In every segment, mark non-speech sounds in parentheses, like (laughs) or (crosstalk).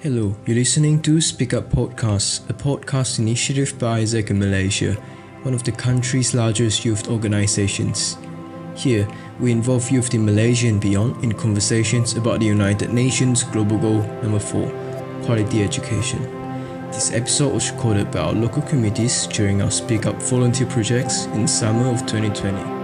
Hello, you're listening to Speak Up Podcast, a podcast initiative by AIESEC in Malaysia, one of the country's largest youth organizations. Here, we involve youth in Malaysia and beyond in conversations about the United Nations Global Goal number 4, quality education. This episode was recorded by our local communities during our Speak Up volunteer projects in summer of 2020.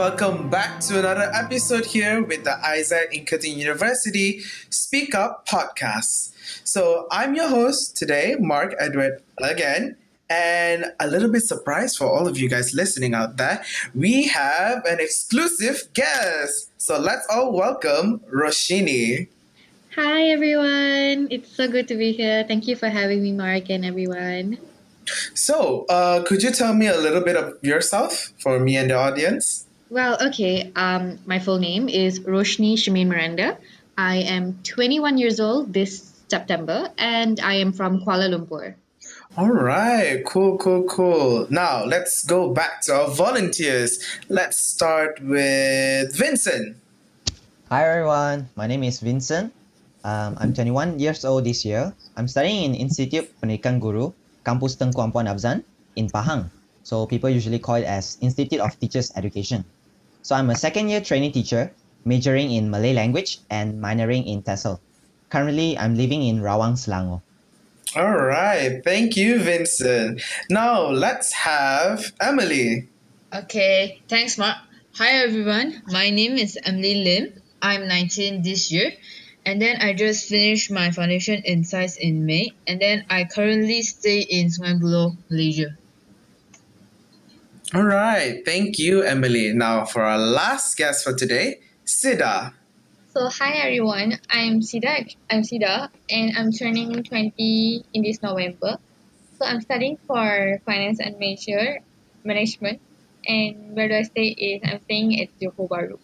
Welcome back to another episode here with the AIESEC in University Speak Up podcast. So I'm your host today, Mark Edward again. And a little bit surprised for all of you guys listening out there, we have an exclusive guest. So let's all welcome Roshni. Hi everyone. It's so good to be here. Thank you for having me, Mark, and everyone. So, uh, could you tell me a little bit of yourself for me and the audience? Well, okay. Um, my full name is Roshni Shemaine Miranda. I am 21 years old this September, and I am from Kuala Lumpur. All right, cool, cool, cool. Now let's go back to our volunteers. Let's start with Vincent. Hi everyone, my name is Vincent. Um, I'm 21 years old this year. I'm studying in Institute Pendidikan Guru Kampus Tengku Ampuan Afzan in Pahang. So people usually call it as Institute of Teachers Education. So I'm a second year training teacher, majoring in Malay language and minoring in TESOL. Currently, I'm living in Rawang, Selangor. All right. Thank you, Vincent. Now let's have Emily. Okay. Thanks, Mark. Hi, everyone. My name is Emily Lim. I'm 19 this year and then I just finished my foundation in science in May, and then I currently stay in Sungai Buloh, Malaysia. All right, thank you, Emily. Now for our last guest for today, Siddha. So hi everyone, I'm Siddha. I'm Siddha, and I'm turning 20 in this November. So I'm studying for finance and major management, and where do I stay is I'm staying at Johor Bahru.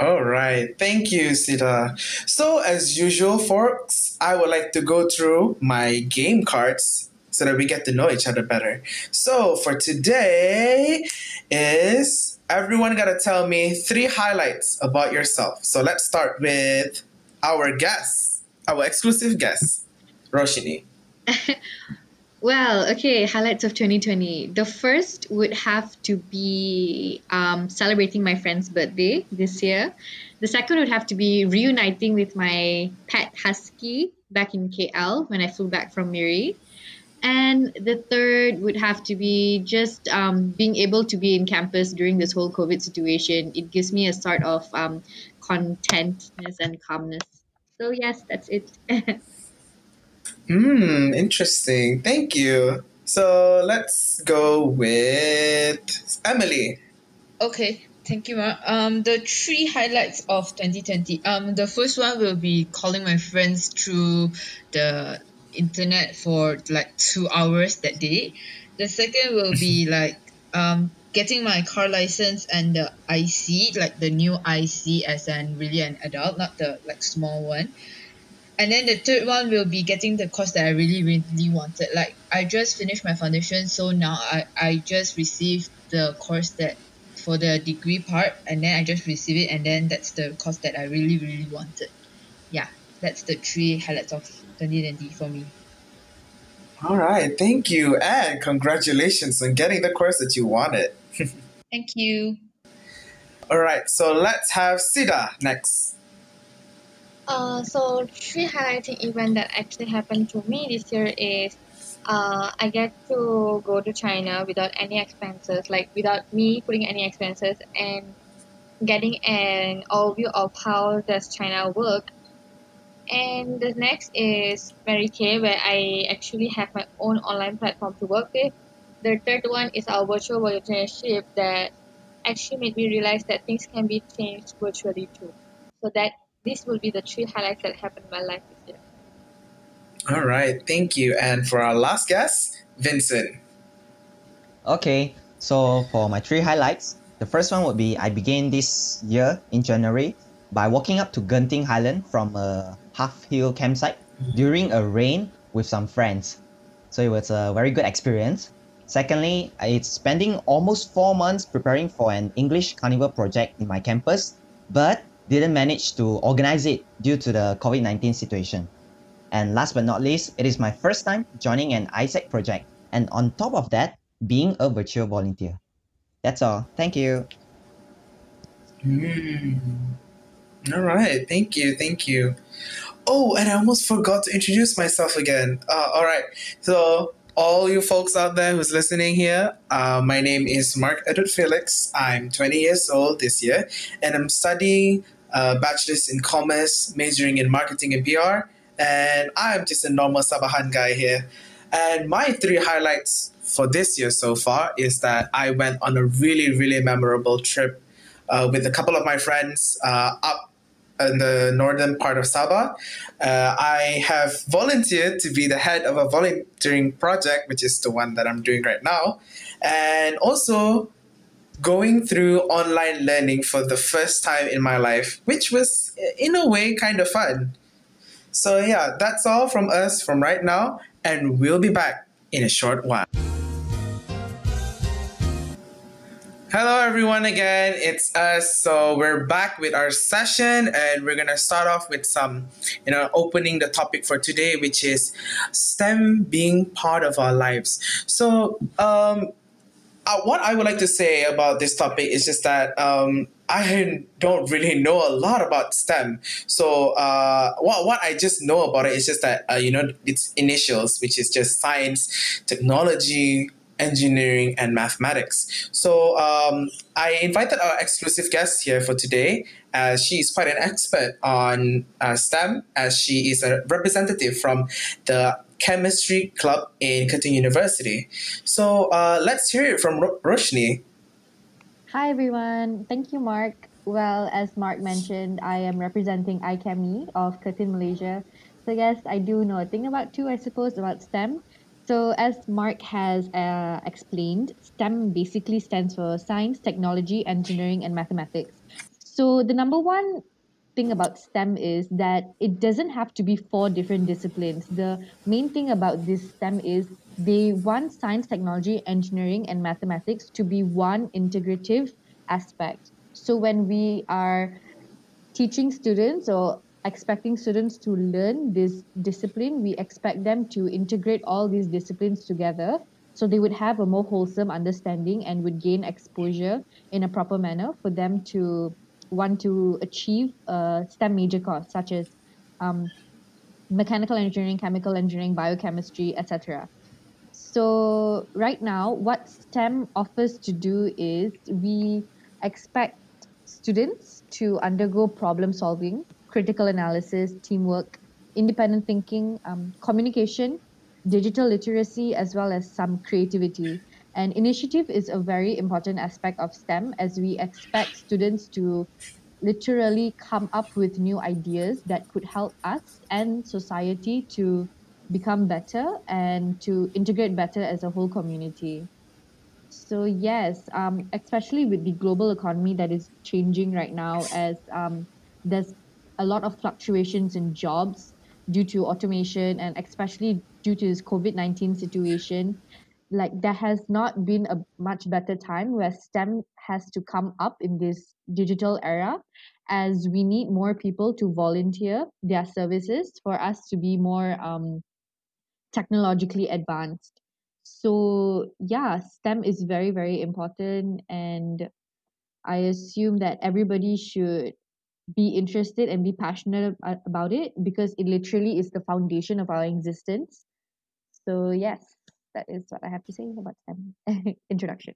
All right. Thank you, Siddha. So, as usual, folks, I would like to go through my game cards so that we get to know each other better. So, for today is everyone got to tell me three highlights about yourself. So, let's start with our guest, our exclusive guest, Roshni. (laughs) Well, okay, highlights of 2020. The first would have to be um, celebrating my friend's birthday this year. The second would have to be reuniting with my pet husky back in KL when I flew back from Miri. And the third would have to be just um, being able to be in campus during this whole COVID situation. It gives me a sort of um, contentness and calmness. So, yes, that's it. (laughs) Hmm, interesting. Thank you. So let's go with Emily. Okay, thank you, Ma. Um, the three highlights of 2020. Um, the first one will be calling my friends through the internet for like two hours that day. The second will be (laughs) like um getting my car license and the IC, like the new IC as an really an adult, not the like small one. And then the third one will be getting the course that I really really wanted. Like I just finished my foundation so now I I just received the course that for the degree part and then I just receive it and then that's the course that I really really wanted that's the three highlights of 2020 for me. All right thank you and congratulations on getting the course that you wanted. (laughs) Thank you. All right so let's have Siddha next. Uh, so three highlighting event that actually happened to me this year is uh, I get to go to China without any expenses, like without me putting any expenses and getting an overview of how does China work. And the next is Mary Kay, where I actually have my own online platform to work with. The third one is our virtual volunteership that actually made me realize that things can be changed virtually too. So that these will be the three highlights that happened in my life this year. All right, thank you. And for our last guest, Vincent. Okay, so for my three highlights, the first one would be I began this year in January by walking up to Genting Highland from a half hill campsite during a rain with some friends. So it was a very good experience. Secondly, it's spending almost four months preparing for an English Carnival project in my campus, but didn't manage to organize it due to the COVID 19 situation. And last but not least, it is my first time joining an AIESEC project, and on top of that, being a virtual volunteer. That's all. Thank you. Mm. All right. Thank you. Thank you. Oh, and I almost forgot to introduce myself again. Uh, all right. So, all you folks out there who's listening here, uh, my name is Mark Edward Felix. I'm 20 years old this year, and I'm studying a bachelor's in commerce, majoring in marketing and PR. And I'm just a normal Sabahan guy here. And my three highlights for this year so far is that I went on a really, really memorable trip uh, with a couple of my friends uh, up in the northern part of Sabah. Uh, I have volunteered to be the head of a volunteering project, which is the one that I'm doing right now, and also going through online learning for the first time in my life, which was in a way kind of fun. So, yeah, that's all from us from right now, and we'll be back in a short while. Hello, everyone, again. It's us. So, we're back with our session, and we're going to start off with some, you know, opening the topic for today, which is STEM being part of our lives. So, um, uh, what I would like to say about this topic is just that um, I don't really know a lot about STEM. So uh, what what I just know about it is just that uh, you know its initials, which is just science, technology, engineering, and mathematics. So um, I invited our exclusive guest here for today, as she is quite an expert on uh, STEM, as she is a representative from the chemistry club in Curtin University. So uh, let's hear it from Ro- Roshni. Hi everyone. Thank you, Mark. Well, as Mark mentioned, I am representing IChemE of Curtin, Malaysia. So yes, I do know a thing about two, I suppose, about STEM. So as Mark has uh, explained, STEM basically stands for science, technology, engineering, and mathematics. So the number one thing about STEM is that it doesn't have to be four different disciplines. The main thing about this STEM is they want science, technology, engineering, and mathematics to be one integrative aspect. So when we are teaching students or expecting students to learn this discipline, we expect them to integrate all these disciplines together so they would have a more wholesome understanding and would gain exposure in a proper manner for them to want to achieve a STEM major course such as um, mechanical engineering, chemical engineering, biochemistry, etc. So right now, what STEM offers to do is we expect students to undergo problem solving, critical analysis, teamwork, independent thinking, um, communication, digital literacy, as well as some creativity. And initiative is a very important aspect of STEM as we expect students to literally come up with new ideas that could help us and society to become better and to integrate better as a whole community. So yes, um, especially with the global economy that is changing right now, as um, there's a lot of fluctuations in jobs due to automation and especially due to this COVID nineteen situation, like there has not been a much better time where STEM has to come up in this digital era as we need more people to volunteer their services for us to be more um, technologically advanced. So yeah, STEM is very, very important and I assume that everybody should be interested and be passionate about it because it literally is the foundation of our existence. So yes, that is what I have to say about STEM (laughs) introduction.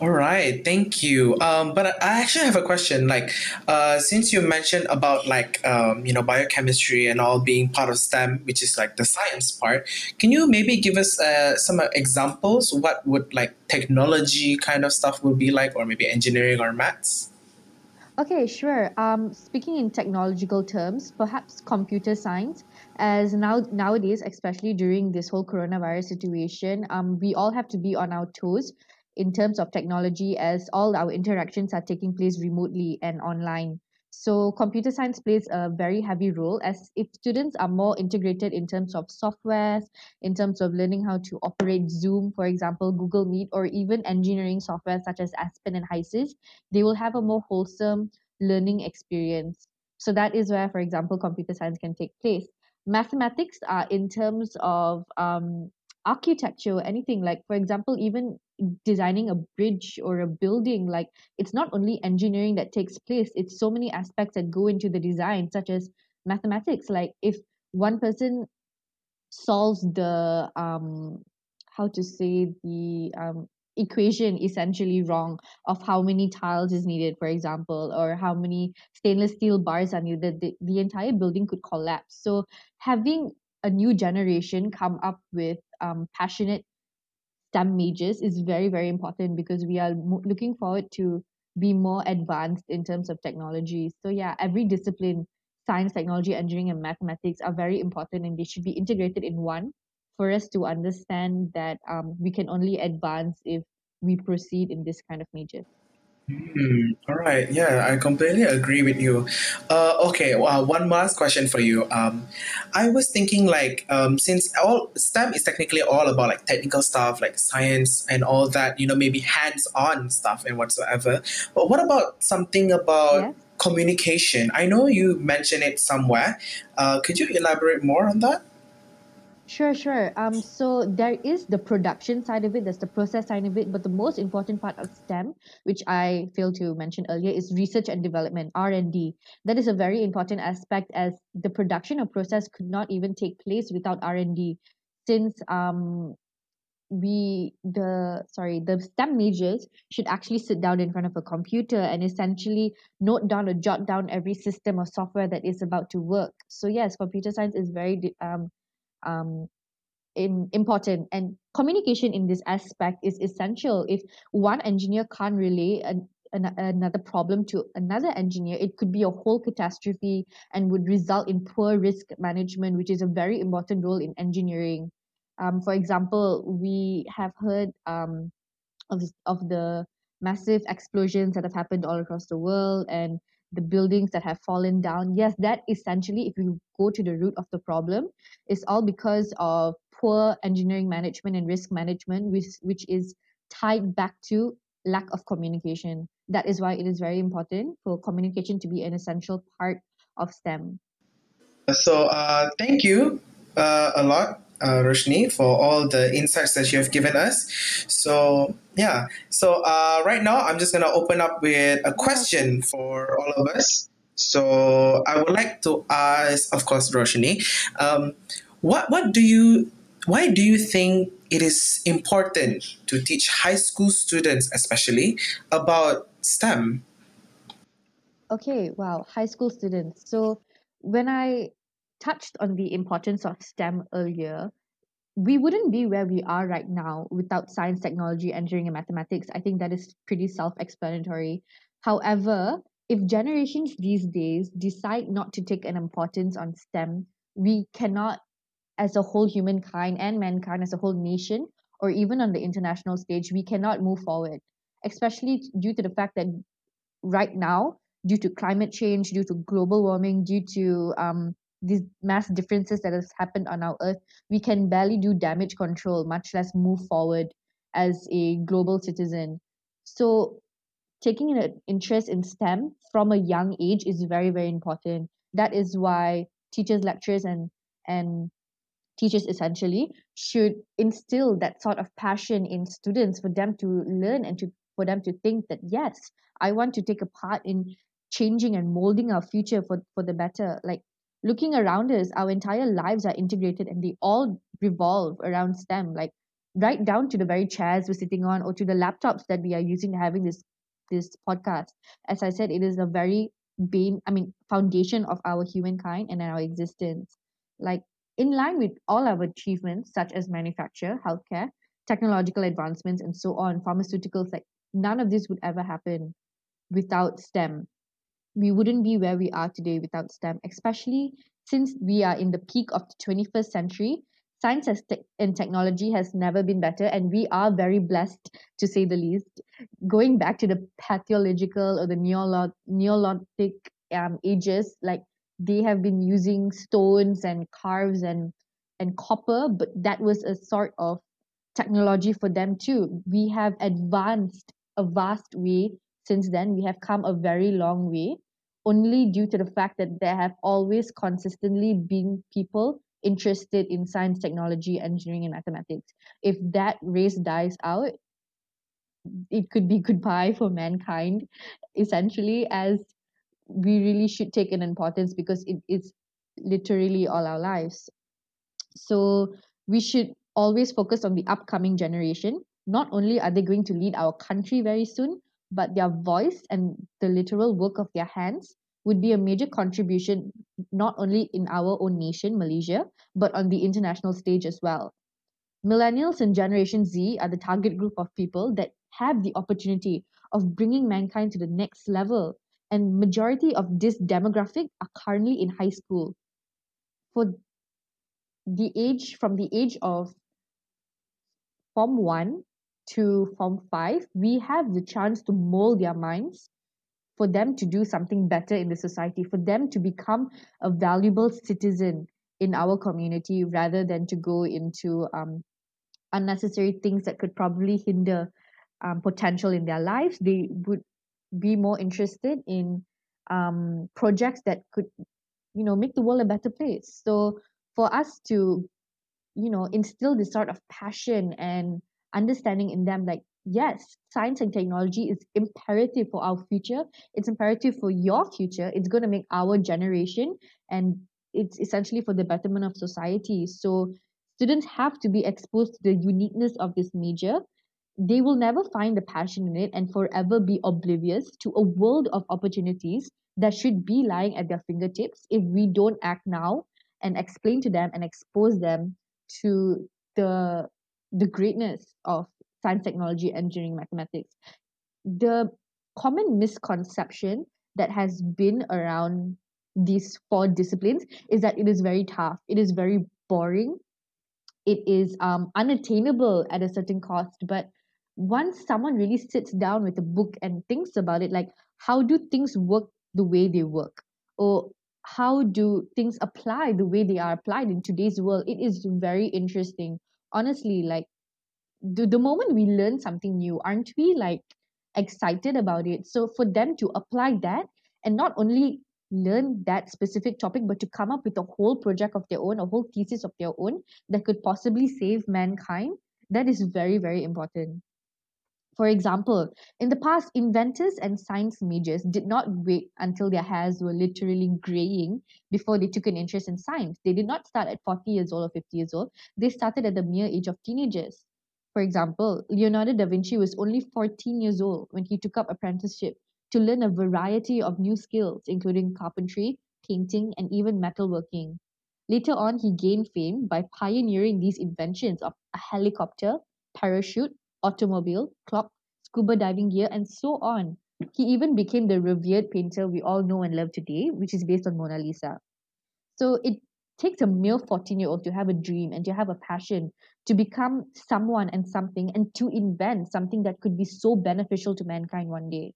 All right, thank you. Um, but I actually have a question. Like, uh, since you mentioned about like um, you know biochemistry and all being part of STEM, which is like the science part, can you maybe give us uh, some examples? What would like technology kind of stuff would be like, or maybe engineering or maths? Okay, sure. Um, speaking in technological terms, perhaps computer science, as now nowadays, especially during this whole coronavirus situation, um, we all have to be on our toes in terms of technology as all our interactions are taking place remotely and online. So computer science plays a very heavy role as if students are more integrated in terms of softwares, in terms of learning how to operate Zoom, for example, Google Meet, or even engineering software such as Aspen and HYSYS, they will have a more wholesome learning experience. So that is where, for example, computer science can take place. Mathematics are in terms of um, architecture, or anything like, for example, even designing a bridge or a building like it's not only engineering that takes place it's so many aspects that go into the design such as mathematics like if one person solves the um how to say the um equation essentially wrong of how many tiles is needed for example or how many stainless steel bars are needed the, the entire building could collapse. So having a new generation come up with um, passionate STEM majors is very, very important because we are mo- looking forward to be more advanced in terms of technology. So, yeah, every discipline, science, technology, engineering, and mathematics are very important and they should be integrated in one for us to understand that um, we can only advance if we proceed in this kind of major. Hmm. All right. Yeah, I completely agree with you. Uh, okay. Well, one last question for you. Um, I was thinking like um, since all STEM is technically all about like technical stuff, like science and all that. You know, maybe hands-on stuff and whatsoever. But what about something about Yes. communication? I know you mentioned it somewhere. Uh, could you elaborate more on that? Sure, sure. Um, so there is the production side of it, there's the process side of it, but the most important part of STEM, which I failed to mention earlier, is research and development, R&D. That is a very important aspect as the production or process could not even take place without R&D, since um we the sorry the STEM majors should actually sit down in front of a computer and essentially note down or jot down every system or software that is about to work. So yes, computer science is very um um in, important. And communication in this aspect is essential. If one engineer can't relay an, an, another problem to another engineer it could be a whole catastrophe and would result in poor risk management which is a very important role in engineering. Um, for example we have heard um, of, of the massive explosions that have happened all across the world and the buildings that have fallen down. Yes that essentially if you go to the root of the problem is all because of poor engineering management and risk management which which is tied back to lack of communication. That is why it is very important for communication to be an essential part of stem. So, uh, thank you uh, a lot, uh, Roshni, for all the insights that you have given us. So, yeah. So, uh, right now, I'm just going to open up with a question for all of us. So, I would like to ask, of course, Roshni, um, what what do you why do you think it is important to teach high school students, especially, about STEM? Okay, wow, high school students. So when I touched on the importance of STEM earlier, we wouldn't be where we are right now without science, technology, engineering, and mathematics. I think that is pretty self explanatory. However, if generations these days decide not to take an importance on STEM, we cannot, as a whole humankind and mankind as a whole nation, or even on the international stage, we cannot move forward, especially due to the fact that right now, due to climate change, due to global warming, due to um, these mass differences that has happened on our earth, we can barely do damage control, much less move forward as a global citizen. So, taking an interest in STEM from a young age is very, very important. That is why teachers, lecturers, and and teachers essentially should instill that sort of passion in students for them to learn and to for them to think that yes i want to take a part in changing and molding our future for for the better like looking around us our entire lives are integrated and they all revolve around stem like right down to the very chairs we're sitting on or to the laptops that we are using having this this podcast as i said it is a very bane i mean foundation of our humankind and our existence like in line with all our achievements, such as manufacture, healthcare, technological advancements, and so on, pharmaceuticals, like none of this would ever happen without STEM. We wouldn't be where we are today without STEM, especially since we are in the peak of the 21st century. Science has te- and technology has never been better, and we are very blessed to say the least. Going back to the pathological or the neolo- neolithic um, ages, like they have been using stones and carves and and copper, but that was a sort of technology for them too. We have advanced a vast way since then. We have come a very long way, only due to the fact that there have always consistently been people interested in science, technology, engineering, and mathematics. If that race dies out, it could be (laughs) goodbye for mankind, essentially, as we really should take an importance because it is literally all our lives. So we should always focus on the upcoming generation. Not only are they going to lead our country very soon, but their voice and the literal work of their hands would be a major contribution not only in our own nation, Malaysia, but on the international stage as well. Millennials and Generation Z are the target group of people that have the opportunity of bringing mankind to the next level. And majority of this demographic are currently in high school. For the age from the age of form 1 to form 5 we have the chance to mold their minds for them to do something better in the society for them to become a valuable citizen in our community rather than to go into um, unnecessary things that could probably hinder um, potential in their lives. They would be more interested in um, projects that could you know make the world a better place. So for us to you know instill this sort of passion and understanding in them like yes science and technology is imperative for our future. It's imperative for your future. It's going to make our generation and it's essentially for the betterment of society. So students have to be exposed to the uniqueness of this major. They will never find the passion in it and forever be oblivious to a world of opportunities that should be lying at their fingertips if we don't act now and explain to them and expose them to the the greatness of science technology engineering mathematics the common misconception that has been around these four disciplines is that it is very tough it is very boring it is um, unattainable at a certain cost. But once someone really sits down with a book and thinks about it like how do things work the way they work? Or how do things apply the way they are applied in today's world? It is very interesting honestly like the, the moment we learn something new aren't we like excited about it? So for them to apply that and not only learn that specific topic but to come up with a whole project of their own a whole thesis of their own that could possibly save mankind that is very very important for example, in the past, inventors and science majors did not wait until their hairs were literally graying before they took an interest in science. They did not start at 40 years old or 50 years old. They started at the mere age of teenagers. For example, Leonardo da Vinci was only 14 years old when he took up apprenticeship to learn a variety of new skills, including carpentry, painting, and even metalworking. Later on, he gained fame by pioneering these inventions of a helicopter, parachute, automobile, clock, scuba diving gear, and so on. He even became the revered painter we all know and love today, which is based on Mona Lisa. So it takes a mere 14 year old to have a dream and to have a passion to become someone and something and to invent something that could be so beneficial to mankind one day.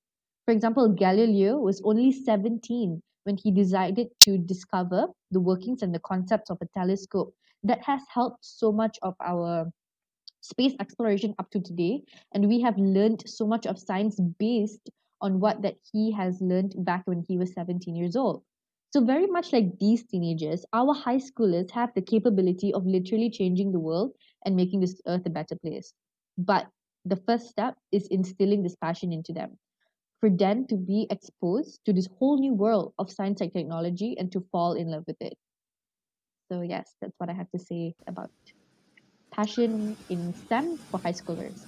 For example, Galileo was only 17 when he decided to discover the workings and the concepts of a telescope that has helped so much of our space exploration up to today and we have learned so much of science based on what that he has learned back when he was 17 years old. So very much like these teenagers our high schoolers have the capability of literally changing the world and making this earth a better place. But the first step is instilling this passion into them. For them to be exposed to this whole new world of science and technology and to fall in love with it. So yes that's what i have to say about passion in STEM for high schoolers.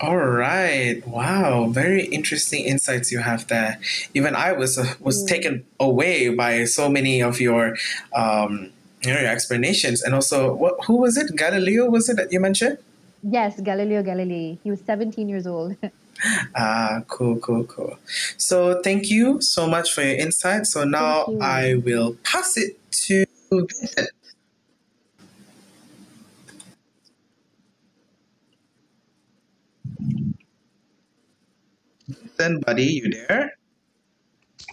All right. Wow. Very interesting insights you have there. Even I was uh, was Yeah. taken away by so many of your um, your explanations. And also, what who was it? Galileo was it that you mentioned? Yes, Galileo Galilei. He was 17 years old. (laughs) Ah, cool, cool, cool. So thank you so much for your insight. So now you. I will pass it to Vincent. Vincent, buddy, you there?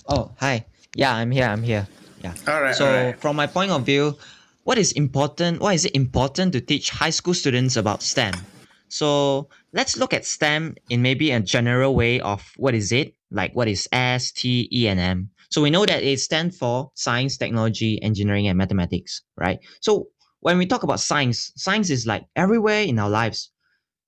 Oh, hi. Yeah, I'm here. I'm here. Yeah. All right. So all right. from my point of view, what is important? Why is it important to teach high school students about STEM? So let's look at STEM in maybe a general way of what is it? Like what is S, T, E, and M? So we know that it stands for science, technology, engineering, and mathematics, right? So when we talk about science, science is like everywhere in our lives,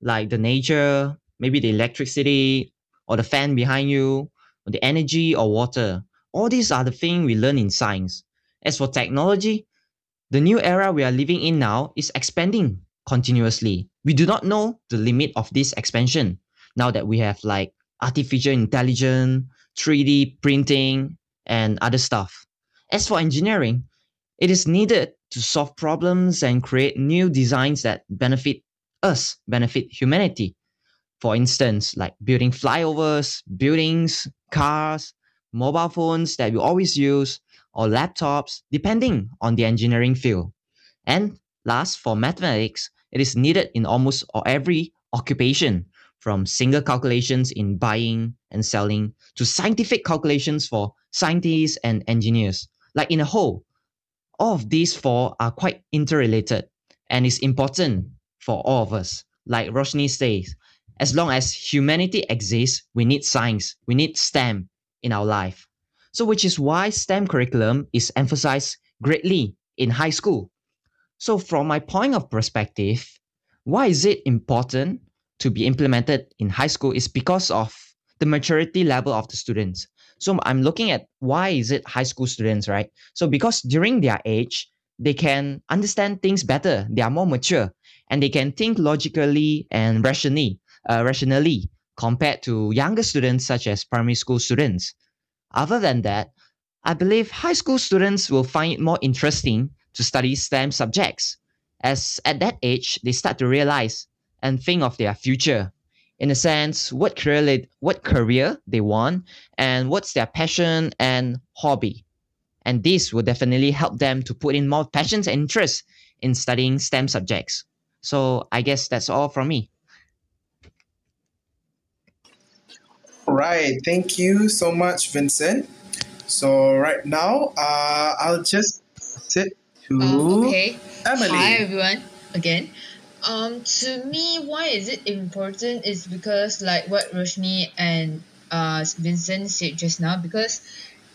like the nature, maybe the electricity, or the fan behind you, or the energy or water. All these are the things we learn in science. As for technology, the new era we are living in now is expanding continuously. We do not know the limit of this expansion now that we have like artificial intelligence, 3D printing, and other stuff. As for engineering, it is needed to solve problems and create new designs that benefit us, benefit humanity. For instance, like building flyovers, buildings, cars, mobile phones that we always use, or laptops, depending on the engineering field. And last, for mathematics, it is needed in almost every occupation, from single calculations in buying and selling to scientific calculations for scientists and engineers. Like in a whole, all of these four are quite interrelated and is important for all of us. Like Roshni says, as long as humanity exists, we need science, we need STEM in our life. So, which is why STEM curriculum is emphasized greatly in high school. So, from my point of perspective, why is it important to be implemented in high school is because of the maturity level of the students. So I'm looking at why is it high school students, right? So because during their age, they can understand things better. They are more mature and they can think logically and rationally, uh, rationally compared to younger students such as primary school students. Other than that, I believe high school students will find it more interesting to study STEM subjects, as at that age they start to realize and think of their future. In a sense, what career what career they want and what's their passion and hobby. And this will definitely help them to put in more passions and interests in studying STEM subjects. So I guess that's all from me. Right. Thank you so much, Vincent. So right now, uh, I'll just sit to Um, okay. Emily. Hi everyone again. Um, to me, why is it important is because like what Roshni and uh Vincent said just now, because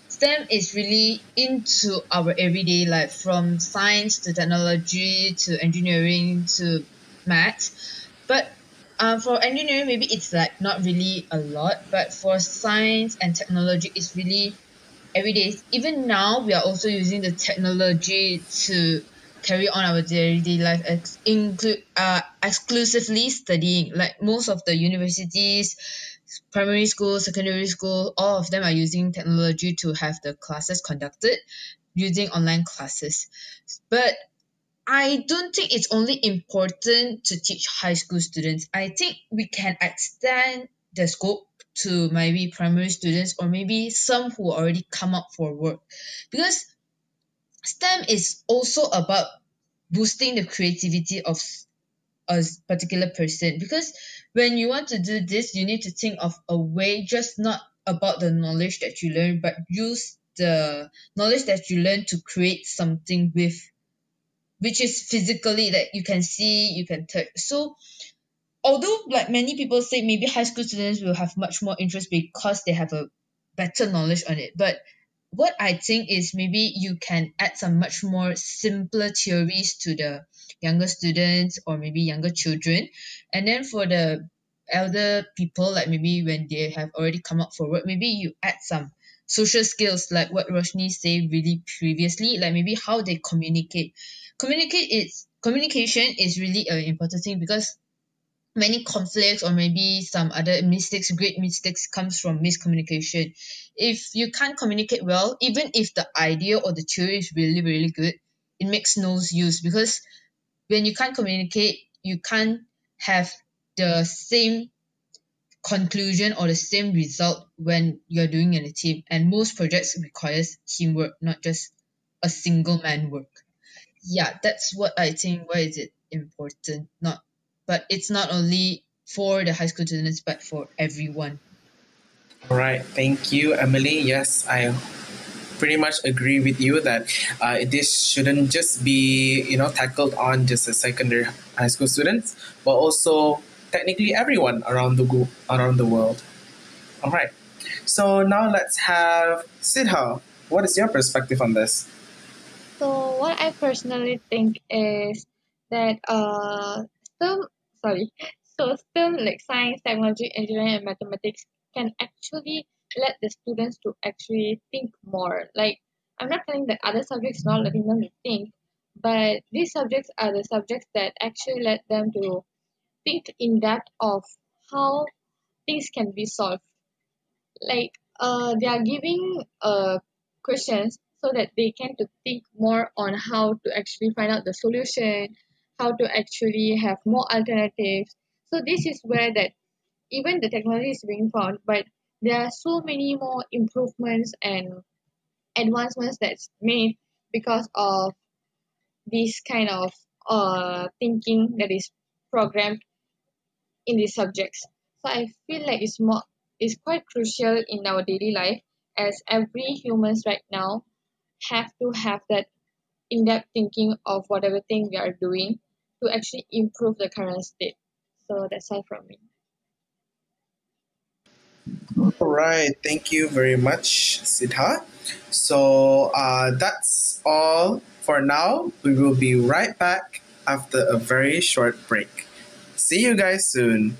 STEM is really into our everyday life from science to technology to engineering to maths. Uh, for engineering, maybe it's like not really a lot, but for science and technology, it's really every day. Even now, we are also using the technology to carry on our daily life, ex- include uh, exclusively studying. Like most of the universities, primary school, secondary school, all of them are using technology to have the classes conducted using online classes. But I don't think it's only important to teach high school students. I think we can extend the scope to maybe primary students or maybe some who already come up for work because STEM is also about boosting the creativity of a particular person because when you want to do this you need to think of a way just not about the knowledge that you learn but use the knowledge that you learn to create something with which is physically that you can see you can touch. So although like many people say maybe high school students will have much more interest because they have a better knowledge on it but what I think is maybe you can add some much more simpler theories to the younger students or maybe younger children. And then for the elder people like maybe when they have already come up for work maybe you add some social skills like what Roshni said really previously like maybe how they communicate. Communicate is communication is really an important thing because many conflicts or maybe some other mistakes great mistakes comes from miscommunication. If you can't communicate well even if the idea or the theory is really really good it makes no use because when you can't communicate you can't have the same conclusion or the same result when you're doing in a team. And most projects requires teamwork not just a single man work. Yeah that's what i think. Why is it important? Not but it's not only for the high school students but for everyone. All right. Thank you, Emily. Yes, I pretty much agree with you that uh, this shouldn't just be you know tackled on just the secondary high school students, but also technically everyone around the around the world. All right. So now let's have Siddha. What is your perspective on this? So what I personally think is that uh STEM sorry so STEM like science, technology, engineering, and mathematics can actually let the students to actually think more. Like I'm not saying that other subjects not letting them to think, but these subjects are the subjects that actually let them to think in depth of how things can be solved. Like uh they are giving uh questions so that they can to think more on how to actually find out the solution, how to actually have more alternatives. So this is where that even the technology is being found, but there are so many more improvements and advancements that's made because of this kind of uh thinking that is programmed in these subjects. So I feel like it's more it's quite crucial in our daily life as every humans right now have to have that in-depth thinking of whatever thing we are doing to actually improve the current state. So that's all from me. All right. Thank you very much, Siddha. So uh, that's all for now. We will be right back after a very short break. See you guys soon.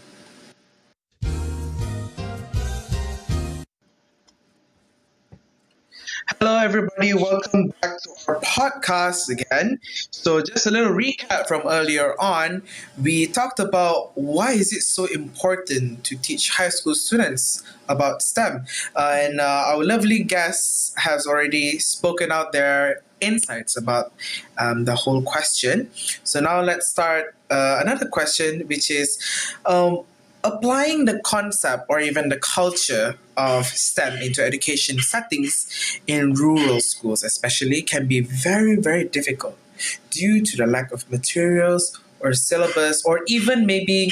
Hello, everybody. Welcome back to our podcast again. So, just a little recap from earlier on. We talked about why is it so important to teach high school students about STEM, uh, and uh, our lovely guest has already spoken out their insights about um, the whole question. So now let's start uh, another question, which is. Um, applying the concept or even the culture of STEM into education settings in rural schools, especially, can be very, very difficult due to the lack of materials or syllabus, or even maybe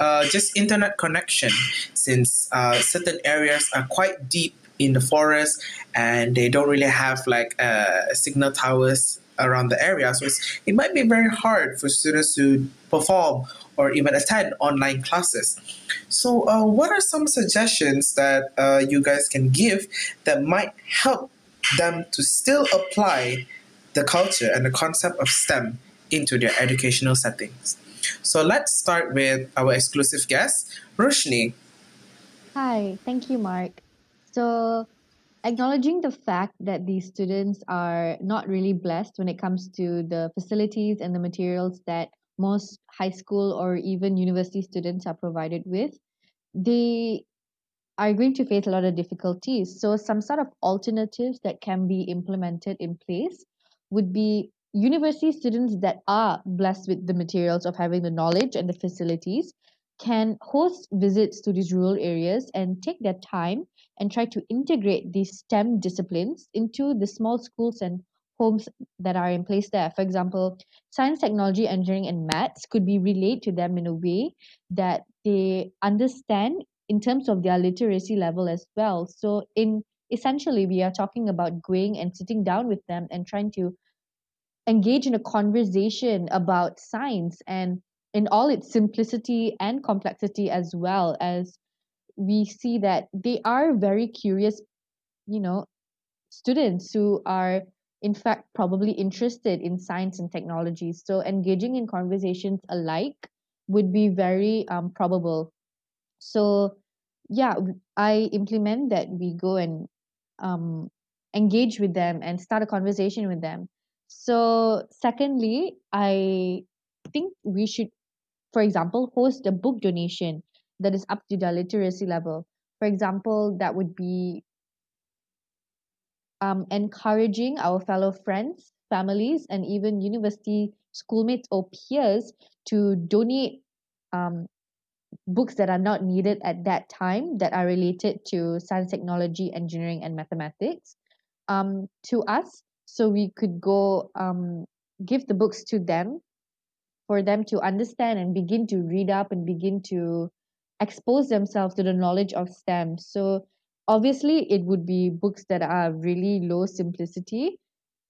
uh, just internet connection, since uh, certain areas are quite deep in the forest and they don't really have like uh, signal towers around the area. So it might be very hard for students to perform or even attend online classes. So, uh, what are some suggestions that uh, you guys can give that might help them to still apply the culture and the concept of STEM into their educational settings? So, let's start with our exclusive guest, Roshni. Hi, thank you, Mark. So, acknowledging the fact that these students are not really blessed when it comes to the facilities and the materials that most high school or even university students are provided with, they are going to face a lot of difficulties. So, some sort of alternatives that can be implemented in place would be university students that are blessed with the materials of having the knowledge and the facilities can host visits to these rural areas and take their time and try to integrate these STEM disciplines into the small schools and homes that are in place there. For example, science, technology, engineering, and maths could be relayed to them in a way that they understand in terms of their literacy level as well. So, in essentially, we are talking about going and sitting down with them and trying to engage in a conversation about science and in all its simplicity and complexity as well as we see that they are very curious you know students who are in fact probably interested in science and technology. So engaging in conversations alike would be very um, probable. So yeah i implement that we go and um, engage with them and start a conversation with them. So secondly i think we should for example host a book donation that is up to their literacy level for example that would be um, encouraging our fellow friends, families, and even university schoolmates or peers to donate um, books that are not needed at that time that are related to science, technology, engineering, and mathematics um, to us. So we could go um, give the books to them for them to understand and begin to read up and begin to expose themselves to the knowledge of STEM. So obviously it would be books that are really low simplicity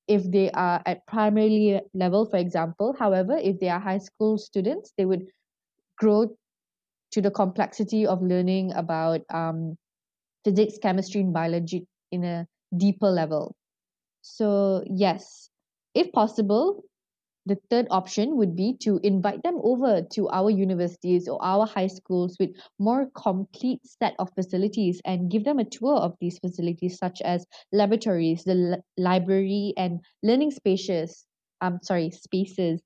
if they are at primary level for example however if they are high school students they would grow to the complexity of learning about um, physics chemistry and biology in a deeper level so yes if possible the third option would be to invite them over to our universities or our high schools with more complete set of facilities and give them a tour of these facilities such as laboratories the li- library and learning spaces um sorry spaces.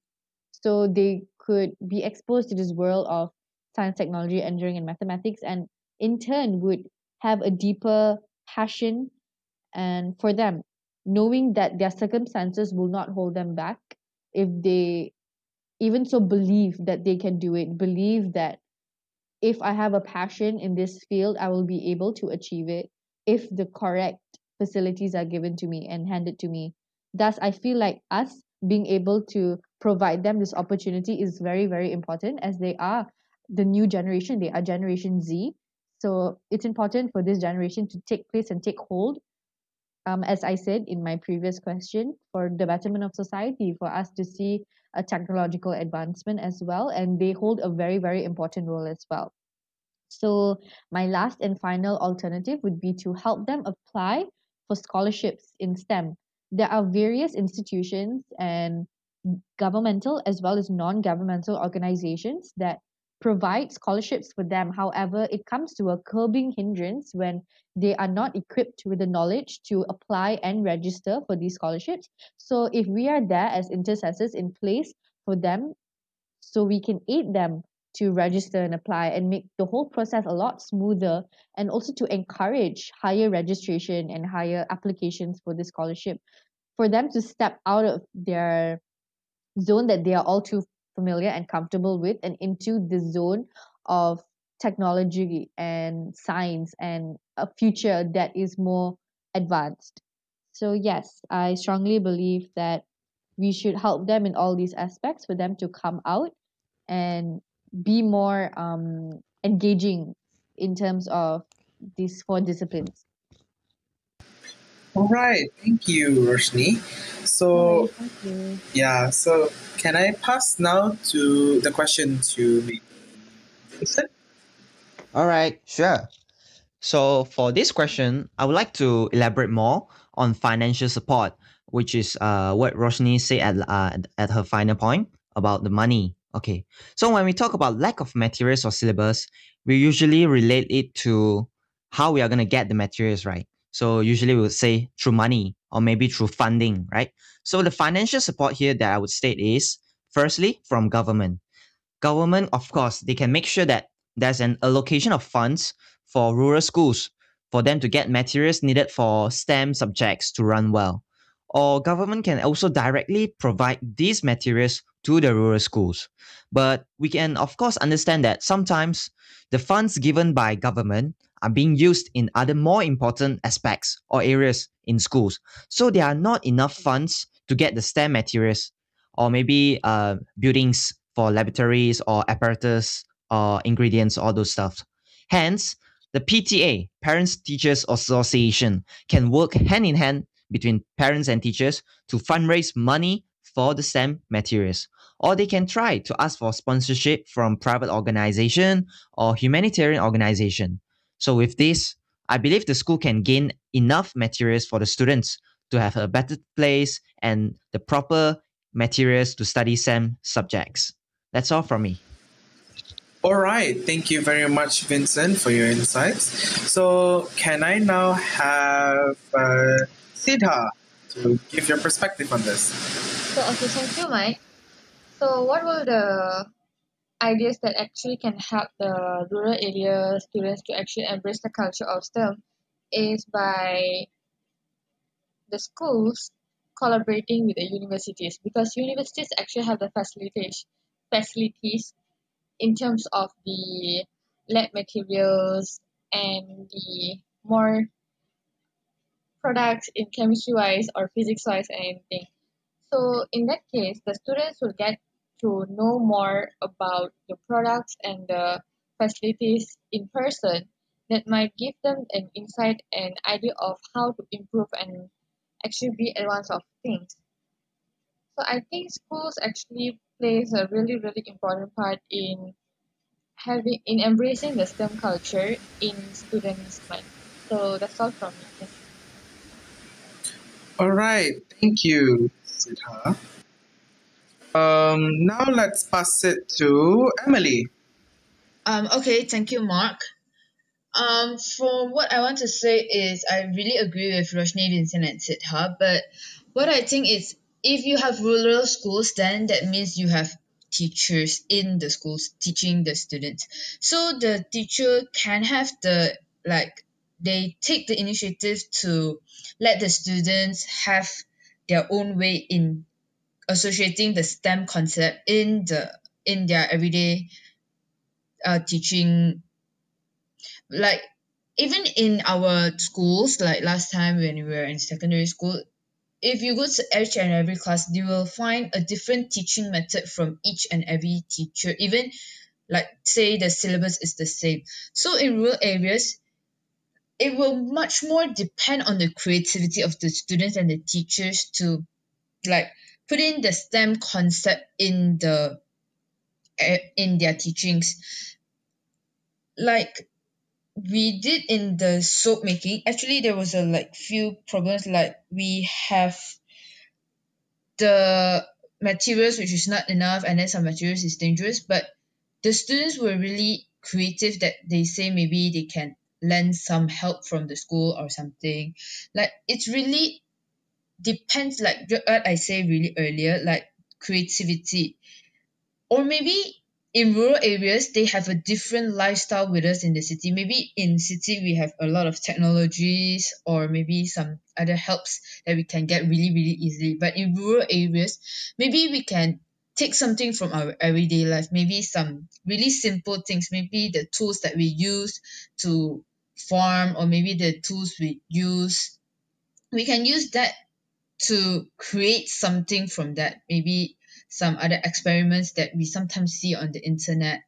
So they could be exposed to this world of science technology engineering and mathematics and in turn would have a deeper passion and for them knowing that their circumstances will not hold them back if they even so believe that they can do it believe that if i have a passion in this field i will be able to achieve it if the correct facilities are given to me and handed to me. Thus i feel like us being able to provide them this opportunity is very very important as they are the new generation. They are generation z. So it's important for this generation to take place and take hold um, as I said in my previous question, for the betterment of society, for us to see a technological advancement as well, and they hold a very, very important role as well. So, my last and final alternative would be to help them apply for scholarships in STEM. There are various institutions and governmental as well as non governmental organizations that provide scholarships for them. However, it comes to a curbing hindrance when they are not equipped with the knowledge to apply and register for these scholarships. So, if we are there as intercessors in place for them, so we can aid them to register and apply and make the whole process a lot smoother and also to encourage higher registration and higher applications for the scholarship for them to step out of their zone that they are all too familiar and comfortable with and into the zone of technology and science and a future that is more advanced. So, yes, I strongly believe that we should help them in all these aspects for them to come out and be more um, engaging in terms of these four disciplines. All right, thank you, Roshni. So, Thank you. yeah, so can I pass now to the question to me? Vincent? All right, sure. So for this question, I would like to elaborate more on financial support, which is uh, what Roshni said at, uh, at her final point about the money. Okay, so when we talk about lack of materials or syllabus, we usually relate it to how we are going to get the materials, right? So usually we would say through money or maybe through funding, right? So the financial support here that I would state is firstly from government. Government, of course, they can make sure that there's an allocation of funds for rural schools for them to get materials needed for STEM subjects to run well. Or government can also directly provide these materials to the rural schools. But we can of course understand that sometimes the funds given by government are being used in other more important aspects or areas in schools. So there are not enough funds to get the STEM materials or maybe uh, buildings for laboratories or apparatus or ingredients, all those stuff. Hence, the PTA, Parents Teachers Association, can work hand in hand between parents and teachers to fundraise money for the STEM materials. Or they can try to ask for sponsorship from private organization or humanitarian organization. So with this, I believe the school can gain enough materials for the students to have a better place and the proper materials to study STEM subjects. That's all from me. All right, thank you very much, Vincent, for your insights. So, can I now have uh, Siddha to give your perspective on this? So okay, thank you, Mike. So what will the ideas that actually can help the rural area students to actually embrace the culture of STEM is by the schools collaborating with the universities because universities actually have the facilities facilities in terms of the lab materials and the more products in chemistry wise or physics wise and anything. So in that case, the students will get to know more about the products and the facilities in person that might give them an insight and idea of how to improve and actually be advanced of things. So I think schools actually plays a really really important part in having in embracing the STEM culture in students' mind. So that's all from me. All right, thank you, Sudha. Um, now let's pass it to Emily. Um, okay, thank you, Mark. Um, for what I want to say is I really agree with Roshni, Vincent, and Siddha, but what I think is if you have rural schools, then that means you have teachers in the schools teaching the students. So the teacher can have the like they take the initiative to let the students have their own way in associating the STEM concept in the in their everyday uh, teaching. Like even in our schools like last time when we were in secondary school if you go to each and every class you will find a different teaching method from each and every teacher. Even like say the syllabus is the same. So in rural areas it will much more depend on the creativity of the students and the teachers to like put in the STEM concept in the eh, in their teachings. Like we did in the soap making actually there was a like few problems. Like we have the materials which is not enough and then some materials is dangerous but the students were really creative that they say maybe they can lend some help from the school or something. Like it's really depends like what I say really earlier like creativity. Or maybe in rural areas they have a different lifestyle with us in the city. Maybe in city we have a lot of technologies or maybe some other helps that we can get really really easily. But in rural areas maybe we can take something from our everyday life. Maybe some really simple things. Maybe the tools that we use to farm or maybe the tools we use. We can use that to create something from that. Maybe some other experiments that we sometimes see on the internet.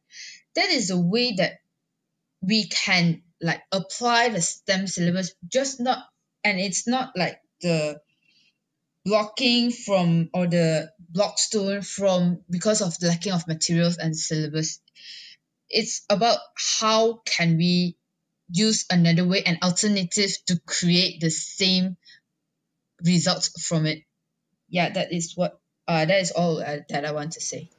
That is a way that we can like apply the STEM syllabus just not and it's not like the blocking from or the blockstone from because of the lacking of materials and syllabus. It's about how can we use another way an alternative to create the same results from it yeah that is what uh, that is all uh, that I want to say.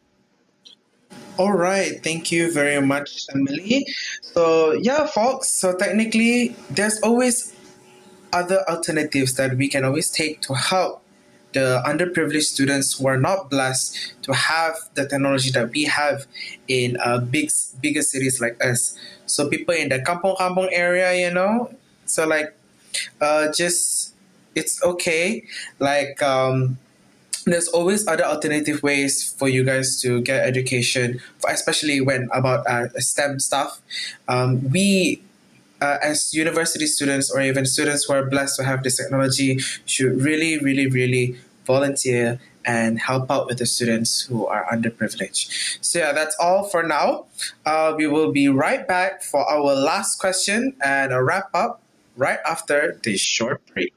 All right, thank you very much, Emily. So, yeah, folks, so technically, there's always other alternatives that we can always take to help the underprivileged students who are not blessed to have the technology that we have in uh, big bigger cities like us. So people in the kampong kampong area, you know, so like, uh, just it's okay. Like um, there's always other alternative ways for you guys to get education, especially when about uh, STEM stuff. Um, we, uh, as university students or even students who are blessed to have this technology, should really, really, really volunteer and help out with the students who are underprivileged. So yeah, that's all for now. Uh, we will be right back for our last question and a wrap up right after this short break.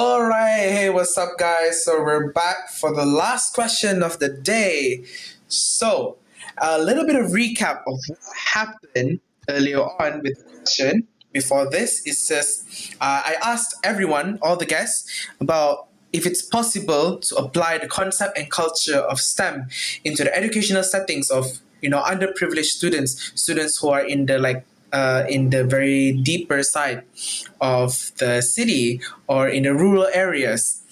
All right, hey, what's up, guys? So we're back for the last question of the day. So, a little bit of recap of what happened earlier on with the question. Before this, it's just uh, I asked everyone, all the guests, about if it's possible to apply the concept and culture of STEM into the educational settings of you know underprivileged students, students who are in the like uh, in the very deeper side of the city or in the rural areas,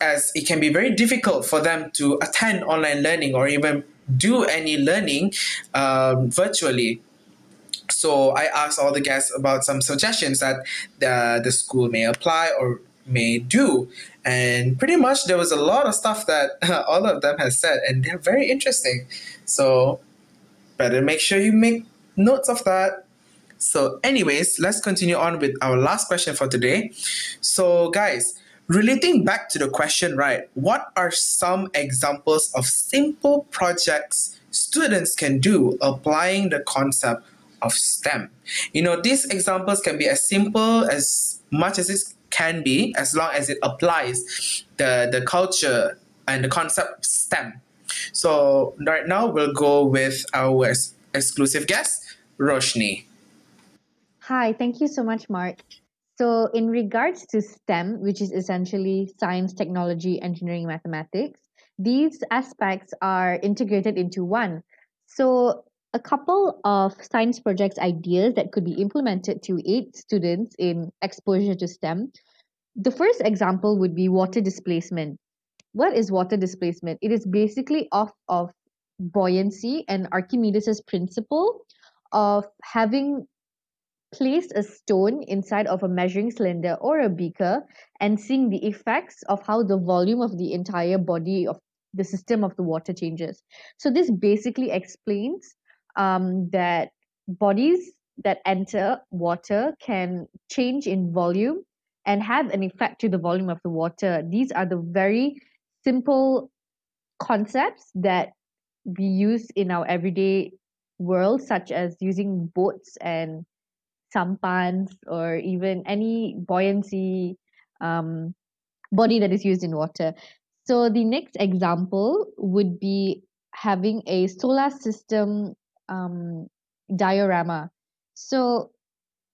as it can be very difficult for them to attend online learning or even do any learning um, virtually. So I asked all the guests about some suggestions that the, the school may apply or may do. And pretty much there was a lot of stuff that (laughs) all of them has said, and they're very interesting. So better make sure you make notes of that so, anyways, let's continue on with our last question for today. So, guys, relating back to the question, right? What are some examples of simple projects students can do applying the concept of STEM? You know, these examples can be as simple as much as it can be, as long as it applies the, the culture and the concept STEM. So right now we'll go with our ex- exclusive guest, Roshni. Hi, thank you so much, Mark. So, in regards to STEM, which is essentially science, technology, engineering, mathematics, these aspects are integrated into one. So, a couple of science projects ideas that could be implemented to aid students in exposure to STEM. The first example would be water displacement. What is water displacement? It is basically off of buoyancy and Archimedes' principle of having placed a stone inside of a measuring cylinder or a beaker and seeing the effects of how the volume of the entire body of the system of the water changes. So this basically explains um, that bodies that enter water can change in volume and have an effect to the volume of the water. These are the very simple concepts that we use in our everyday world, such as using boats and sampans or even any buoyancy um, body that is used in water. So the next example would be having a solar system um, diorama. So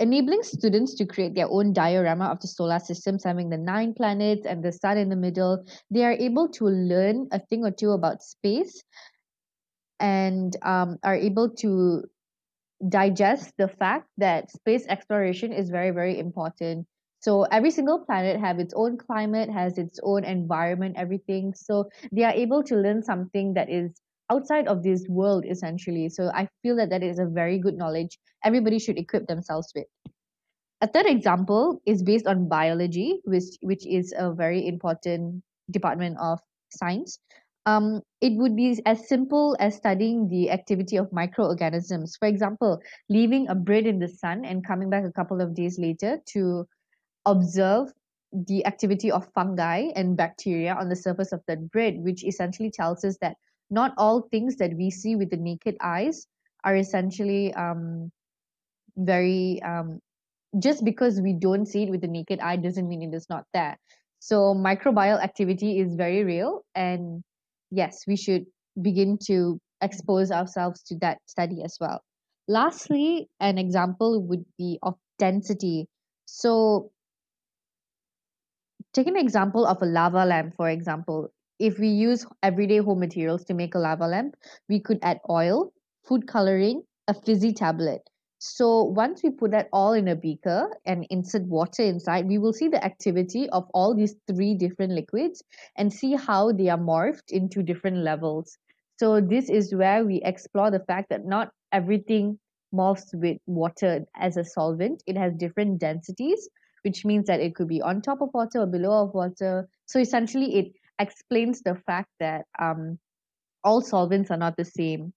enabling students to create their own diorama of the solar systems, having the nine planets and the sun in the middle, they are able to learn a thing or two about space and um, are able to digest the fact that space exploration is very very important. So every single planet have its own climate has its own environment everything. So they are able to learn something that is outside of this world essentially. So i feel that that is a very good knowledge everybody should equip themselves with. A third example is based on biology which which is a very important department of science um, it would be as simple as studying the activity of microorganisms. For example, leaving a bread in the sun and coming back a couple of days later to observe the activity of fungi and bacteria on the surface of that bread, which essentially tells us that not all things that we see with the naked eyes are essentially um, very um, just because we don't see it with the naked eye doesn't mean it is not there. So microbial activity is very real and yes, we should begin to expose ourselves to that study as well. Lastly, an example would be of density. So, take an example of a lava lamp, for example. If we use everyday home materials to make a lava lamp, we could add oil, food coloring, a fizzy tablet. So once we put that all in a beaker and insert water inside, we will see the activity of all these three different liquids and see how they are morphed into different levels. So this is where we explore the fact that not everything morphs with water as a solvent. It has different densities, which means that it could be on top of water or below of water. So essentially it explains the fact that um, all solvents are not the same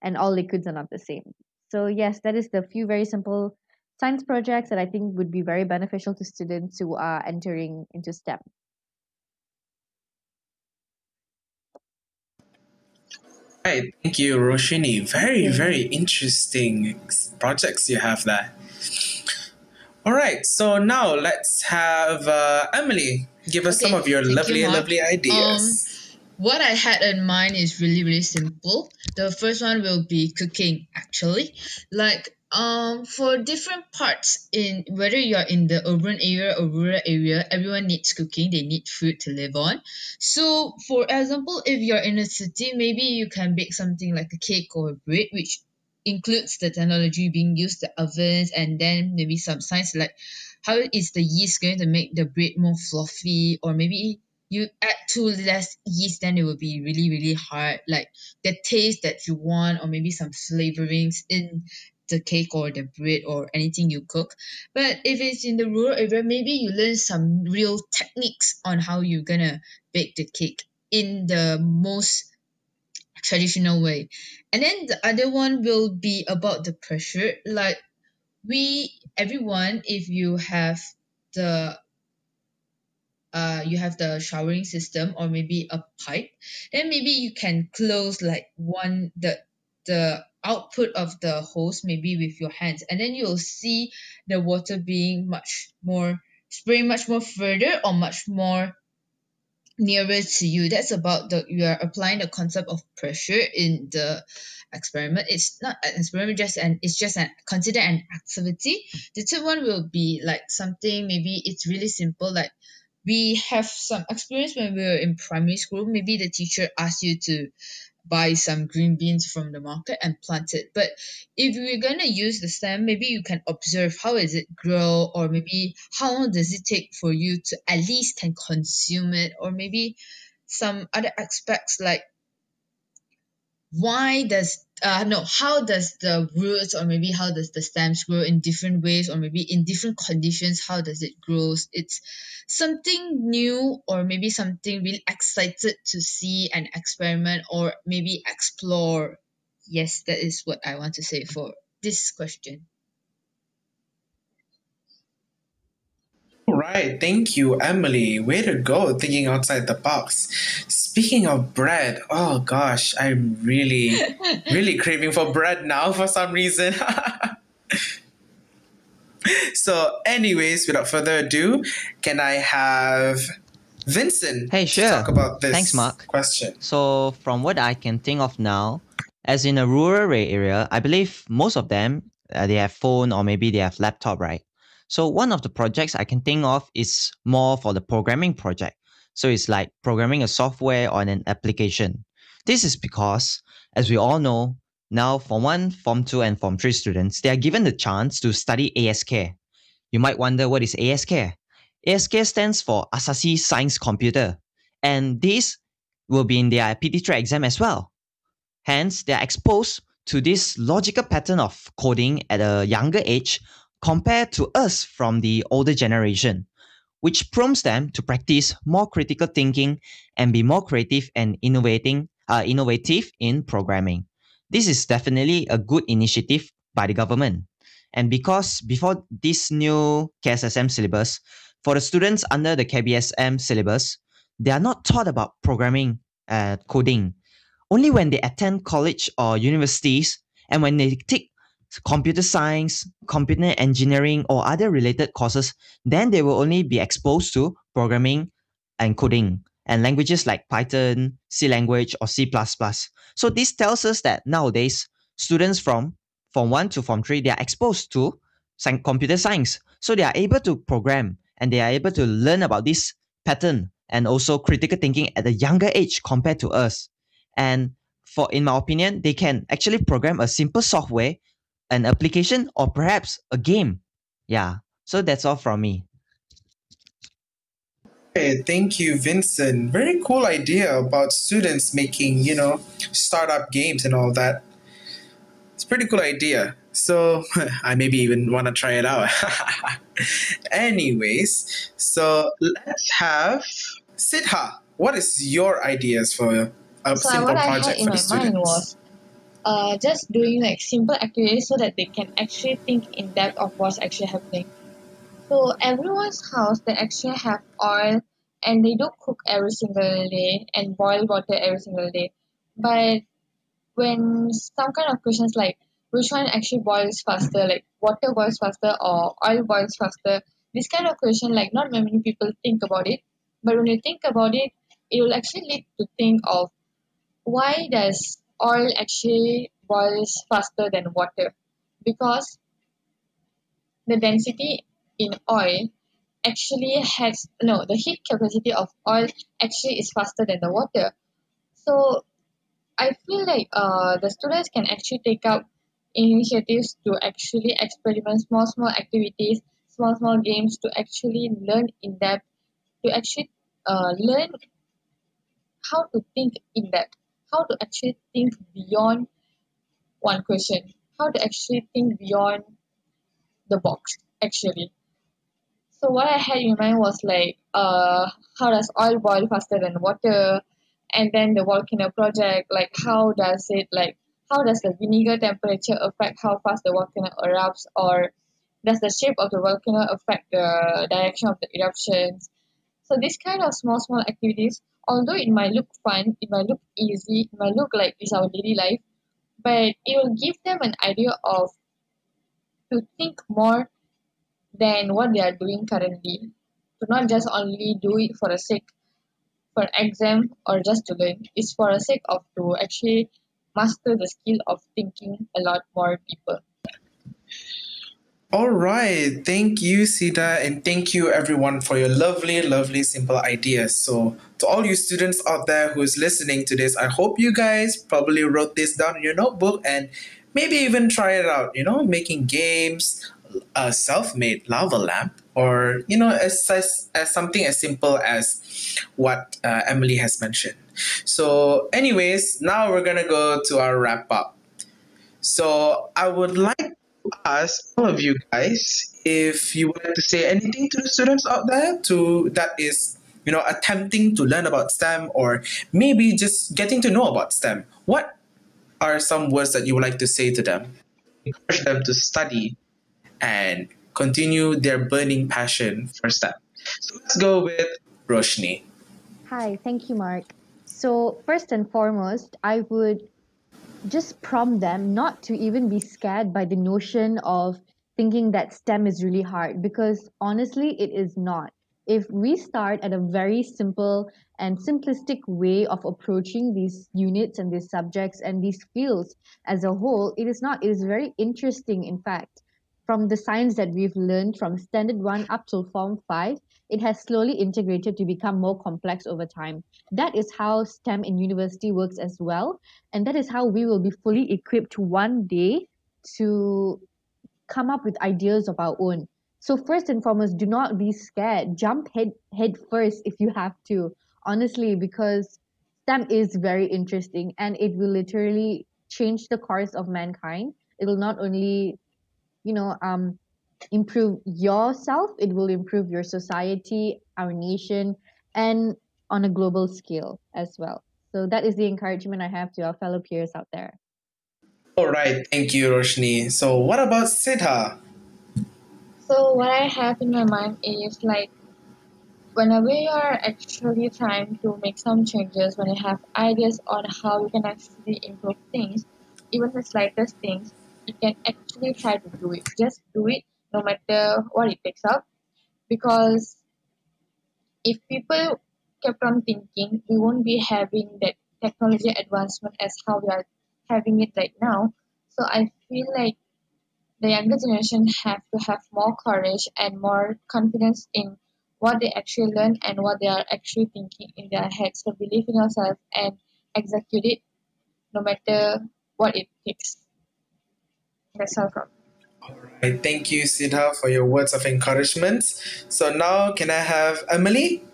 and all liquids are not the same. So yes, that is the few very simple science projects that I think would be very beneficial to students who are entering into STEM. Right, thank you, Roshni. Very, very interesting projects you have there. All right, so now let's have uh, Emily give us some of your thank you, lovely, Mark. lovely ideas. What I had in mind is really, really simple. The first one will be cooking, actually. Like, um, for different parts in whether you're in the urban area or rural area, everyone needs cooking. They need food to live on. So, for example, if you're in a city, maybe you can bake something like a cake or a bread, which includes the technology being used, the ovens, and then maybe some science like how is the yeast going to make the bread more fluffy, or maybe you add too less yeast, then it will be really, really hard. Like the taste that you want, or maybe some flavorings in the cake or the bread or anything you cook. But if it's in the rural area, maybe you learn some real techniques on how you're gonna bake the cake in the most traditional way. And then the other one will be about the pressure. Like we everyone, if you have the uh you have the showering system or maybe a pipe then maybe you can close like one the the output of the hose maybe with your hands and then you'll see the water being much more spraying much more further or much more nearer to you. That's about the you are applying the concept of pressure in the experiment. It's not an experiment just and it's just an consider an activity. The third one will be like something maybe it's really simple like we have some experience when we were in primary school. Maybe the teacher asked you to buy some green beans from the market and plant it. But if going to use the stem maybe you can observe how is it grow or maybe how long does it take for you to at least can consume it or maybe some other aspects like why does uh no how does the roots or maybe how does the stems grow in different ways or maybe in different conditions how does it grows it's something new or maybe something really excited to see and experiment or maybe explore. Yes that is what i want to say for this question right, thank you, Emily. Way to go, thinking outside the box. Speaking of bread, oh gosh, I'm really, (laughs) really craving for bread now for some reason. (laughs) so, anyways, without further ado, can I have Vincent Hey, to sure. talk about this Thanks, Mark. question? So, from what I can think of now, as in a rural area, I believe most of them uh, they have phone or maybe they have laptop, right? So one of the projects I can think of is more for the programming project. So it's like programming a software on an application. This is because, as we all know, now Form 1, Form 2, and Form 3 students, they are given the chance to study ASK. You might wonder what is ASK? ASK stands for Asasi Science Computer. And this will be in their PT3 exam as well. Hence, they are exposed to this logical pattern of coding at a younger age compared to us from the older generation, which prompts them to practice more critical thinking and be more creative and innovating, uh, innovative in programming. This is definitely a good initiative by the government. And because before this new KSSM syllabus, for the students under the KBSM syllabus, they are not taught about programming, uh, coding. Only when they attend college or universities and when they take computer science, computer engineering, or other related courses, then they will only be exposed to programming and coding and languages like Python, C language, or C. So this tells us that nowadays students from Form 1 to Form 3, they are exposed to computer science. So they are able to program and they are able to learn about this pattern and also critical thinking at a younger age compared to us. And for in my opinion, they can actually program a simple software, an application, or perhaps a game. Yeah. So that's all from me. Hey, thank you, Vincent. Very cool idea about students making, you know, startup games and all that. It's a pretty cool idea. So (laughs) I maybe even want to try it out. (laughs) Anyways, so let's have Siddha. What is your ideas for a so simple what I had project for my the mind students? Uh, just doing like simple activities so that they can actually think in depth of what's actually happening. So everyone's house they actually have oil and they do cook every single day and boil water every single day. But when some kind of questions like which one actually boils faster, like water boils faster or oil boils faster, this kind of question like not many people think about it. But when you think about it, it will actually lead to think of why does oil actually boils faster than water? Because the density in oil actually has no the heat capacity of oil actually is faster than the water. So I feel like uh the students can actually take up initiatives to actually experiment small small activities, small small games to actually learn in depth, to actually uh learn how to think in depth, how to actually think beyond one question, how to actually think beyond the box actually. So what I had in mind was like uh how does oil boil faster than water? And then the volcano project like how does it like how does the vinegar temperature affect how fast the volcano erupts? Or does the shape of the volcano affect the direction of the eruptions? So this kind of small, small activities, although it might look fun, it might look easy, it might look like it's our daily life, but it will give them an idea of to think more than what they are doing currently. To not just only do it for the sake for exam or just to learn. It's for the sake of to actually master the skill of thinking a lot more people. All right. Thank you, Sita, and thank you, everyone, for your lovely, lovely, simple ideas. So, to all you students out there who's listening to this, I hope you guys probably wrote this down in your notebook and maybe even try it out. You know, making games, a self-made lava lamp, or you know, as as, as something as simple as what uh, Emily has mentioned. So, anyways, now we're gonna go to our wrap up. So, I would like ask all of you guys if you would like to say anything to the students out there to that is you know attempting to learn about STEM or maybe just getting to know about STEM. What are some words that you would like to say to them? Encourage them to study and continue their burning passion for STEM. So let's go with Roshni. Hi, thank you, Mark. So, first and foremost, I would just prompt them not to even be scared by the notion of thinking that STEM is really hard because honestly, it is not. If we start at a very simple and simplistic way of approaching these units and these subjects and these fields as a whole, it is not. It is very interesting, in fact. From the science that we've learned from standard one up till form five, it has slowly integrated to become more complex over time. That is how STEM in university works as well. And that is how we will be fully equipped one day to come up with ideas of our own. So first and foremost, do not be scared. Jump head head first if you have to. Honestly, because STEM is very interesting and it will literally change the course of mankind. It will not only, you know, um, improve yourself, it will improve your society, our nation, and on a global scale as well. So that is the encouragement I have to our fellow peers out there. All right, thank you, Roshni. So, what about Siddha? So what I have in my mind is like whenever you are actually trying to make some changes, when you have ideas on how you can actually improve things, even the slightest things, you can actually try to do it. Just do it no matter what it takes up. Because if people kept on thinking, we won't be having that technology advancement as how we are having it right now. So I feel like the younger generation have to have more courage and more confidence in what they actually learn and what they are actually thinking in their heads. So believe in yourself and execute it no matter what it takes. That's all from All right, thank you, Siddha, for your words of encouragement. So, now can I have Emily?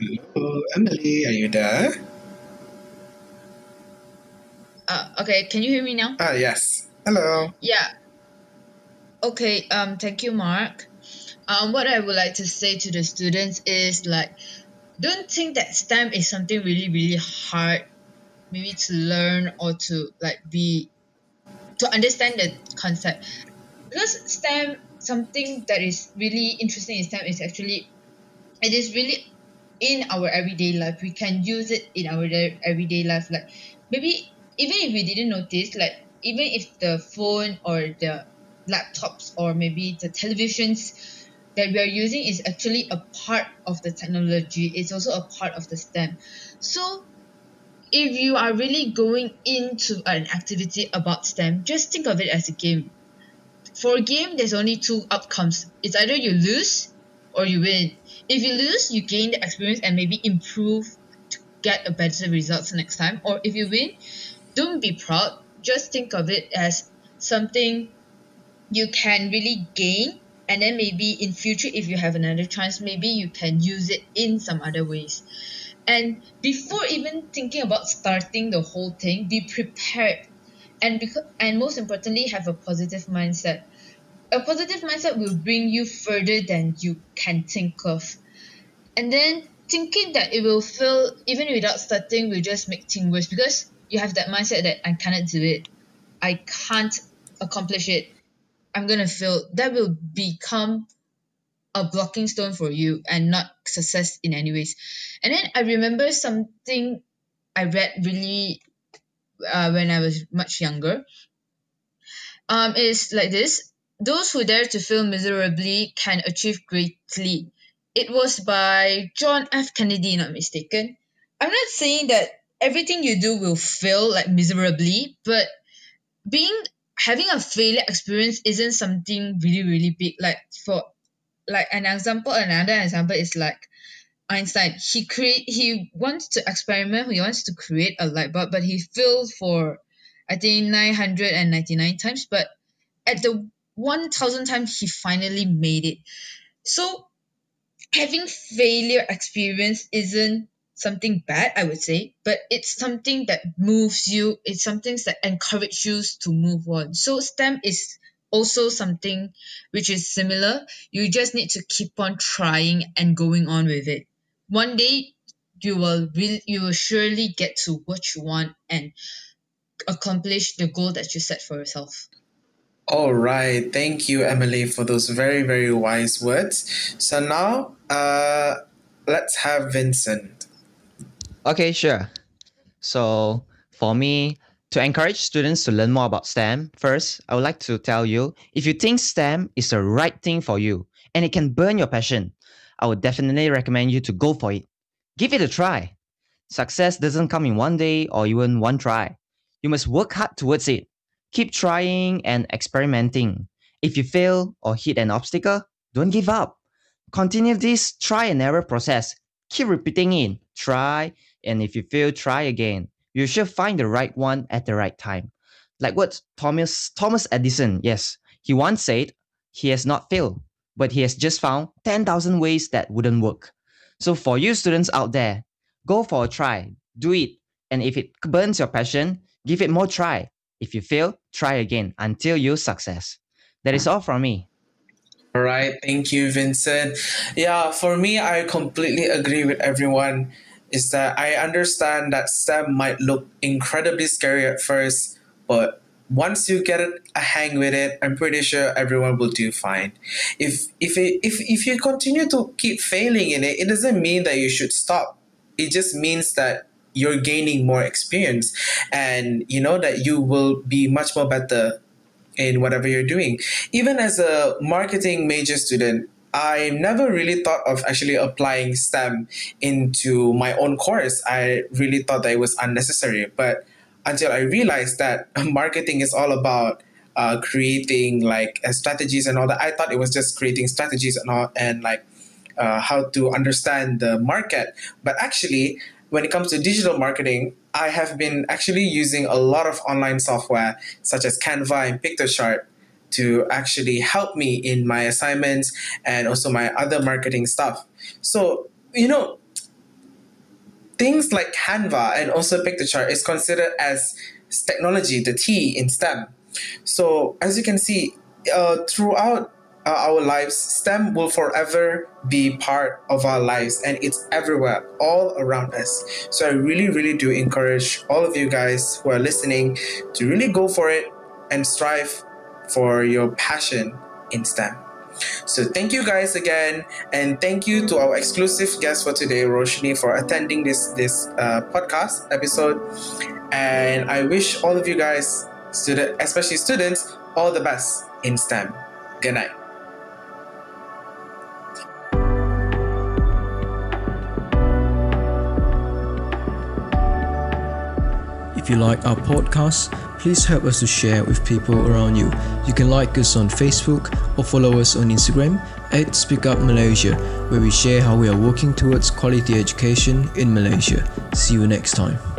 Hello, Emily, are you there? Uh, okay, can you hear me now? Ah, yes. Hello. Yeah. Okay, um, thank you, Mark. Um, what I would like to say to the students is like, don't think that STEM is something really, really hard, maybe to learn or to like be, to understand the concept. Because STEM, something that is really interesting in STEM is actually, it is really in our everyday life. We can use it in our day- everyday life. Like maybe even if we didn't notice, like even if the phone or the laptops or maybe the televisions that we are using is actually a part of the technology, it's also a part of the STEM. So if you are really going into an activity about STEM, just think of it as a game. For a game, there's only two outcomes. It's either you lose or you win. If you lose, you gain the experience and maybe improve to get a better results next time. Or if you win, don't be proud. Just think of it as something you can really gain and then maybe in future if you have another chance maybe you can use it in some other ways. And before even thinking about starting the whole thing be prepared. And because and most importantly have a positive mindset. A positive mindset will bring you further than you can think of. And then thinking that it will fail even without starting will just make things worse. Because you have that mindset that I cannot do it. I can't accomplish it I'm gonna fail, that will become a blocking stone for you and not success in any ways. And then I remember something I read really uh, when I was much younger. Um, it's like this: those who dare to fail miserably can achieve greatly. It was by John F. Kennedy, not mistaken. I'm not saying that everything you do will fail like miserably, but being having a failure experience isn't something really really big. Like for like an example, another example is like Einstein. He create he wants to experiment. He wants to create a light bulb, but he failed for I think nine hundred and ninety nine times. But at the one thousand times, he finally made it. So having failure experience isn't something bad, I would say, but it's something that moves you. It's something that encourages you to move on. So STEM is also something which is similar. You just need to keep on trying and going on with it. One day you will really you will surely get to what you want and accomplish the goal that you set for yourself. All right. Thank you, Emily, for those very, very wise words. So now, uh, let's have Vincent. Okay, sure. So for me, to encourage students to learn more about STEM, first, I would like to tell you if you think STEM is the right thing for you and it can burn your passion, I would definitely recommend you to go for it. Give it a try. Success doesn't come in one day or even one try. You must work hard towards it. Keep trying and experimenting. If you fail or hit an obstacle, don't give up. Continue this try and error process. Keep repeating it. Try, and if you fail, try again. You should find the right one at the right time. Like what Thomas Thomas Edison, yes, he once said, he has not failed, but he has just found 10,000 ways that wouldn't work. So for you students out there, go for a try, do it, and if it burns your passion, give it more try. If you fail, try again until you success. That is all from me. All right. Thank you, Vincent. Yeah, for me, I completely agree with everyone. Is that I understand that STEM might look incredibly scary at first, but once you get a hang with it, I'm pretty sure everyone will do fine. If if it, if if you continue to keep failing in it, it doesn't mean that you should stop. It just means that you're gaining more experience and you know that you will be much more better in whatever you're doing even as a marketing major student I never really thought of actually applying STEM into my own course. I really thought that it was unnecessary. But until I realized that (laughs) marketing is all about uh, creating like uh, strategies and all that, I thought it was just creating strategies and all, and like uh, how to understand the market. But actually, when it comes to digital marketing, I have been actually using a lot of online software such as Canva and Piktochart to actually help me in my assignments and also my other marketing stuff. So, you know, things like Canva and also Piktochart is considered as technology, the T in STEM. So, as you can see, uh, throughout uh, our lives, STEM will forever be part of our lives and it's everywhere, all around us. So I really, really do encourage all of you guys who are listening to really go for it and strive for your passion in STEM. So thank you guys again, and thank you to our exclusive guest for today, Roshni, for attending this this uh, podcast episode. And I wish all of you guys, student, especially students, all the best in STEM. Good night. If you like our podcast, please help us to share with people around you. You can like us on Facebook or follow us on Instagram at Speak Up Malaysia, where we share how we are working towards quality education in Malaysia. See you next time.